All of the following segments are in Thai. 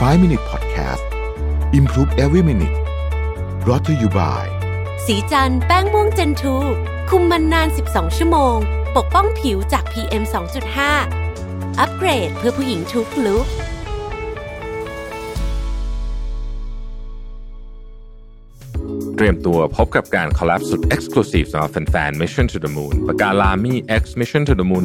5 Minute Podcast Improve Every Minute รอ t ธออยู่บ่ายสีจันแป้งม่วงเจนทู คุมมันนาน 12 ชั่วโมง ปกป้องผิวจาก PM 2.5 อัปเกรดเพื่อผู้หญิงทุกลุก เตรียมตัวพบกับการคอลแลบสุด Exclusive สำหรับแฟนๆ Mission to the Moon ปากกาลามี X Mission to the Moon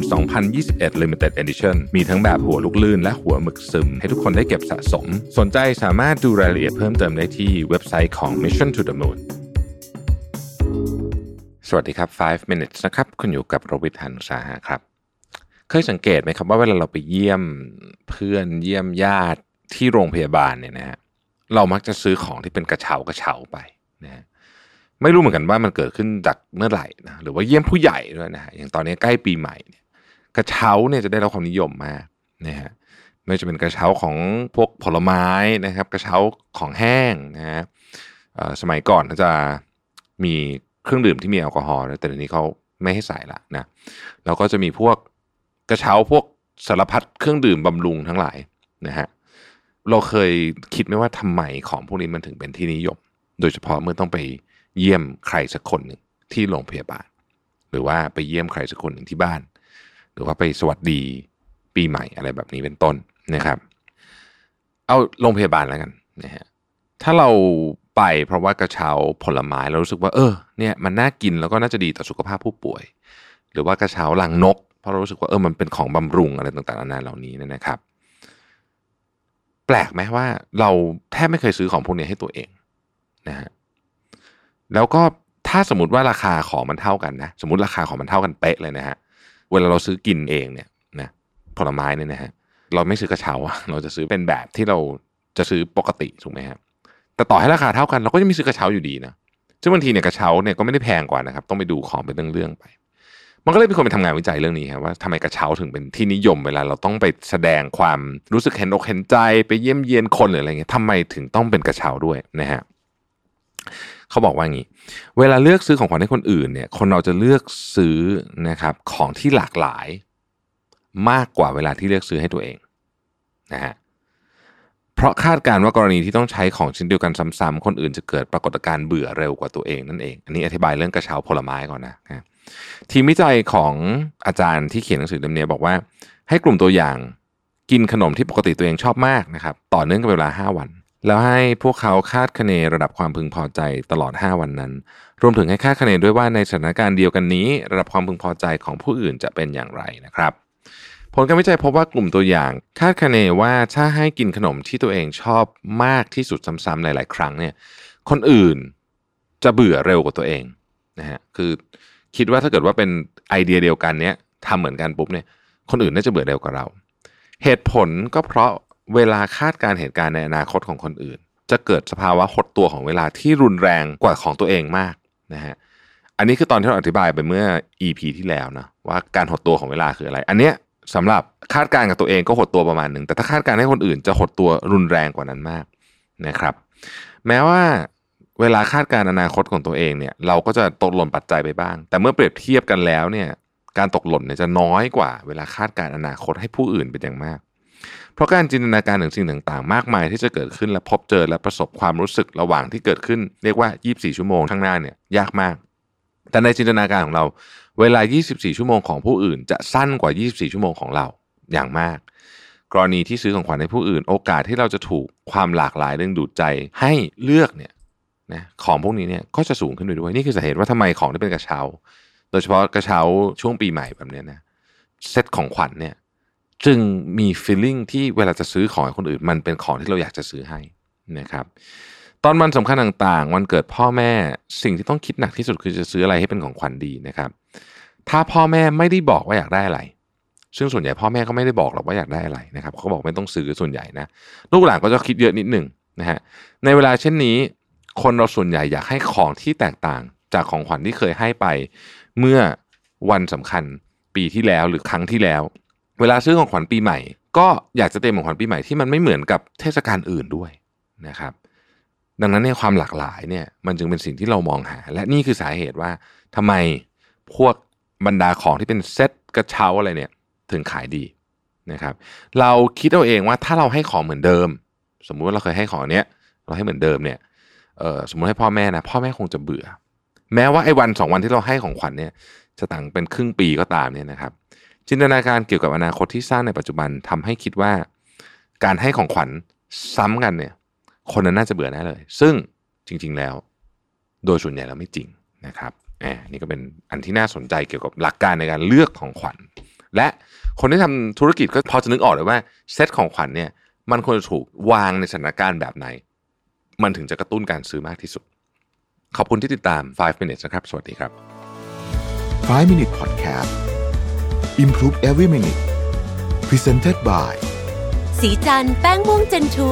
2021 Limited Edition มีทั้งแบบหัวลูกลื่นและหัวหมึกซึม ให้ทุกคนได้เก็บสะสม สนใจสามารถดูรายละเอียดเพิ่มเติมได้ที่เว็บไซต์ของ Mission to the Moon สวัสดีครับ 5 minutes นะครับ คุณอยู่กับรวิทยานุสาหะครับ เคยสังเกตไหมครับว่าเวลาเราไปเยี่ยมเพื่อนเยี่ยมญาติที่โรงพยาบาลเนี่ยนะฮะเรามักจะซื้อของที่เป็นกระเช้ากระเช้าไป นะไม่รู้เหมือนกันว่ามันเกิดขึ้นจากเมื่อไหร่นะหรือว่าเยี่ยมผู้ใหญ่ด้วยนะฮะอย่างตอนนี้ใกล้ปีใหม่เนี่ยกระเช้าเนี่ยจะได้รับความนิยมมากนะฮะไม่ว่าจะเป็นกระเช้าของพวกผลไม้นะครับ กระเช้าของแห้งนะฮะสมัยก่อนจะมีเครื่องดื่มที่มีแอลกอฮอล์นะแต่เดี๋ยวนี้เขาไม่ให้ใส่ละนะแล้วก็จะมีพวกกระเช้าพวกสารพัดเครื่องดื่มบำรุงทั้งหลายนะฮะเราเคยคิดไหมว่าทำไมของพวกนี้มันถึงเป็นที่นิยม โดยเฉพาะเมื่อต้องไปเยี่ยมใครสักคนหนึ่งที่โรงพยาบาล หรือว่าไปเยี่ยมใครสักคนหนึ่งที่บ้าน หรือว่าไปสวัสดีปีใหม่อะไรแบบนี้เป็นต้นนะครับ เอาโรงพยาบาลแล้วกันนะฮะถ้าเราไปเพราะว่ากระเช้าผลไม้เรารู้สึกว่า เออเนี่ยมันน่ากินแล้วก็น่าจะดีต่อสุขภาพผู้ป่วย หรือว่ากระเช้าลังนก เพราะเรารู้สึกว่าเออมันเป็นของบำรุงอะไรต่างๆนานาเหล่านี้นะครับ แปลกไหมว่าเราแทบไม่เคยซื้อของพวกนี้ให้ตัวเอง นะฮะแล้วก็ถ้าสมมติว่าราคาของมันเท่ากันนะสมมติราคาของมันเท่ากันเป๊ะเลยนะฮะเวลาเราซื้อกินเองเนี่ยนะผลไม้เนี่ยนะฮะเราไม่ซื้อกระเช้าเราจะซื้อเป็นแบบที่เราจะซื้อปกติถูกไหมครับแต่ต่อให้ราคาเท่ากันเราก็จะมีซื้อกระเช้าอยู่ดีนะซึ่งบางทีเนี่ยกระเช้าเนี่ยก็ไม่ได้แพงกว่านะครับต้องไปดูของเป็นเรื่องๆไป มันก็เลยมีคนไปทำงานวิจัยเรื่องนี้ครับว่าทำไมกระเช้าถึงเป็นที่นิยมเวลาเราต้องไปแสดงความรู้สึกเห็นอกเห็นใจไปเยี่ยมเยียนคนหรืออะไรเงี้ยทำไมถึงต้องเป็นกระเช้าด้วยนะฮะ เขาบอกว่างี้ เวลาเลือกซื้อของขวัญให้คนอื่นเนี่ย คนเราจะเลือกซื้อนะครับของที่หลากหลาย มากกว่าเวลาที่เลือกซื้อให้ตัวเองนะฮะเพราะคาดการณ์ว่ากรณีที่ต้องใช้ของชิ้นเดียวกันซ้ำๆคนอื่นจะเกิดปรากฏการณ์เบื่อเร็วกว่าตัวเองนั่นเอง อันนี้อธิบายเรื่องกระเช้าผลไม้ก่อนนะนะทีมวิจัยของอาจารย์ที่เขียนหนังสือเล่มนี้บอกว่า ให้กลุ่มตัวอย่างกินขนมที่ปกติตัวเองชอบมากนะครับ ต่อเนื่องกันเป็นเวลา 5 วัน แล้วให้พวกเขาคาดคะเนระดับความพึงพอใจตลอด 5 วันนั้น รวมถึงให้คาดคะเนด้วยว่าในสถานการณ์เดียวกันนี้ ระดับความพึงพอใจของผู้อื่นจะเป็นอย่างไรนะครับ ผลการวิจัยพบว่ากลุ่มตัวอย่าง คาดคะเนว่าถ้าให้กินขนมที่ตัวเองชอบมากที่สุดซ้ำๆหลาย ๆ ครั้งเนี่ย คนอื่นจะเบื่อเร็วกว่าตัวเองนะฮะคือคิดว่าถ้าเกิดว่าเป็นไอเดียเดียวกันเนี้ยทำเหมือนกันปุ๊บเนี่ย คนอื่นน่าจะเบื่อเร็วกว่าเรา เหตุผลก็เพราะ เวลาคาดการเหตุการณ์ในอนาคตของคนอื่น จะเกิดสภาวะหดตัวของเวลาที่รุนแรงกว่าของตัวเองมากนะฮะอันนี้คือตอนที่เราอธิบายไปเมื่อ EP ที่แล้วนะว่าการหดตัวของเวลาคืออะไร อันเนี้ยสำหรับคาดการณ์กับตัวเองก็หดตัวประมาณหนึ่งแต่ถ้าคาดการณ์ให้คนอื่นจะหดตัวรุนแรงกว่านั้นมากนะครับ แม้ว่าเวลาคาดการณ์อนาคตของตัวเองเนี่ยเราก็จะตกหล่นปัจจัยไปบ้าง แต่เมื่อเปรียบเทียบกันแล้วเนี่ยการตกหล่นเนี่ยจะน้อยกว่าเวลาคาดการณ์อนาคตให้ผู้อื่นเป็นอย่างมาก เพราะการจินตนาการถึงสิ่งต่างๆ มากมายที่จะเกิดขึ้นและพบเจอและประสบความรู้สึกระหว่างที่เกิดขึ้น เรียกว่า 24 ชั่วโมงข้างหน้าเนี่ยยากมาก แต่ในจินตนาการของเรา เวลา 24 ชั่วโมงของผู้อื่น จะสั้นกว่า 24 ชั่วโมงของเราอย่างมาก กรณีที่ซื้อของขวัญให้ผู้อื่น โอกาสที่เราจะถูกความหลากหลายดึงดูดใจให้เลือกเนี่ยนะของพวกนี้เนี่ยก็จะสูงขึ้นไปด้วยนี่คือสาเหตุว่าทำไมของที่เป็นกระเช้า โดยเฉพาะกระเช้าช่วงปีใหม่แบบนี้นะเซตของขวัญเนี่ย จึงมี feeling ที่เวลาจะซื้อของให้คนอื่น มันเป็นของที่เราอยากจะซื้อให้นะครับ ตอนวันสำคัญต่างๆ วันเกิดพ่อแม่สิ่งที่ต้องคิดหนักที่สุดคือจะซื้ออะไรให้เป็นของขวัญดีนะครับ ถ้าพ่อแม่ไม่ได้บอกว่าอยากได้อะไร ซึ่งส่วนใหญ่พ่อแม่ก็ไม่ได้บอกหรอกว่าอยากได้อะไรนะครับเขาบอกไม่ต้องซื้อส่วนใหญ่นะลูกหลานก็จะคิดเยอะนิดหนึ่งนะฮะในเวลาเช่นนี้ คนเราส่วนใหญ่อยากให้ของที่แตกต่างจากของขวัญที่เคยให้ไป เมื่อวันสำคัญปีที่แล้วหรือครั้งที่แล้ว เวลาซื้อของขวัญปีใหม่ ก็อยากจะเตรียมของขวัญปีใหม่ที่มันไม่เหมือนกับเทศกาลอื่นด้วยนะครับ ดังนั้นเนี่ยความหลากหลายเนี่ยมันจึงเป็นสิ่งที่เรามองหา และนี่คือสาเหตุว่าทำไมพวกบรรดาของที่เป็นเซ็ตกระเช้าอะไรเนี่ยถึงขายดีนะครับเราคิดเอาเองว่าถ้าเราให้ของเหมือนเดิม สมมุติว่าเราเคยให้ของเนี้ยเราให้เหมือนเดิมเนี่ยเออสมมติให้พ่อแม่นะพ่อแม่คงจะเบื่อ แม้ว่าไอ้วันสองวันที่เราให้ของขวัญเนี่ยจะต่างเป็นครึ่งปีก็ตามเนี่ยนะครับ จินตนาการเกี่ยวกับอนาคตที่สร้างในปัจจุบันทำให้คิดว่า การให้ของขวัญซ้ำกันเนี่ย คนนั้นน่าจะเบื่อแน่เลย ซึ่งจริง ๆแล้ว โดยส่วนใหญ่แล้วไม่จริงนะครับแอบนี่ก็เป็นอันที่น่าสนใจเกี่ยวกับหลักการในการเลือกของขวัญ และคนที่ทำธุรกิจก็พอจะนึกออกเลยว่าเซตของขวัญเนี่ย มันควรจะถูกวางในสถานการณ์แบบไหน มันถึงจะกระตุ้นการซื้อมากที่สุด ขอบคุณที่ติดตาม 5 minutes นะครับ สวัสดีครับ 5 Minute Podcast Improve Every Minute Presented by สีจันแป้งม่วงเจนทู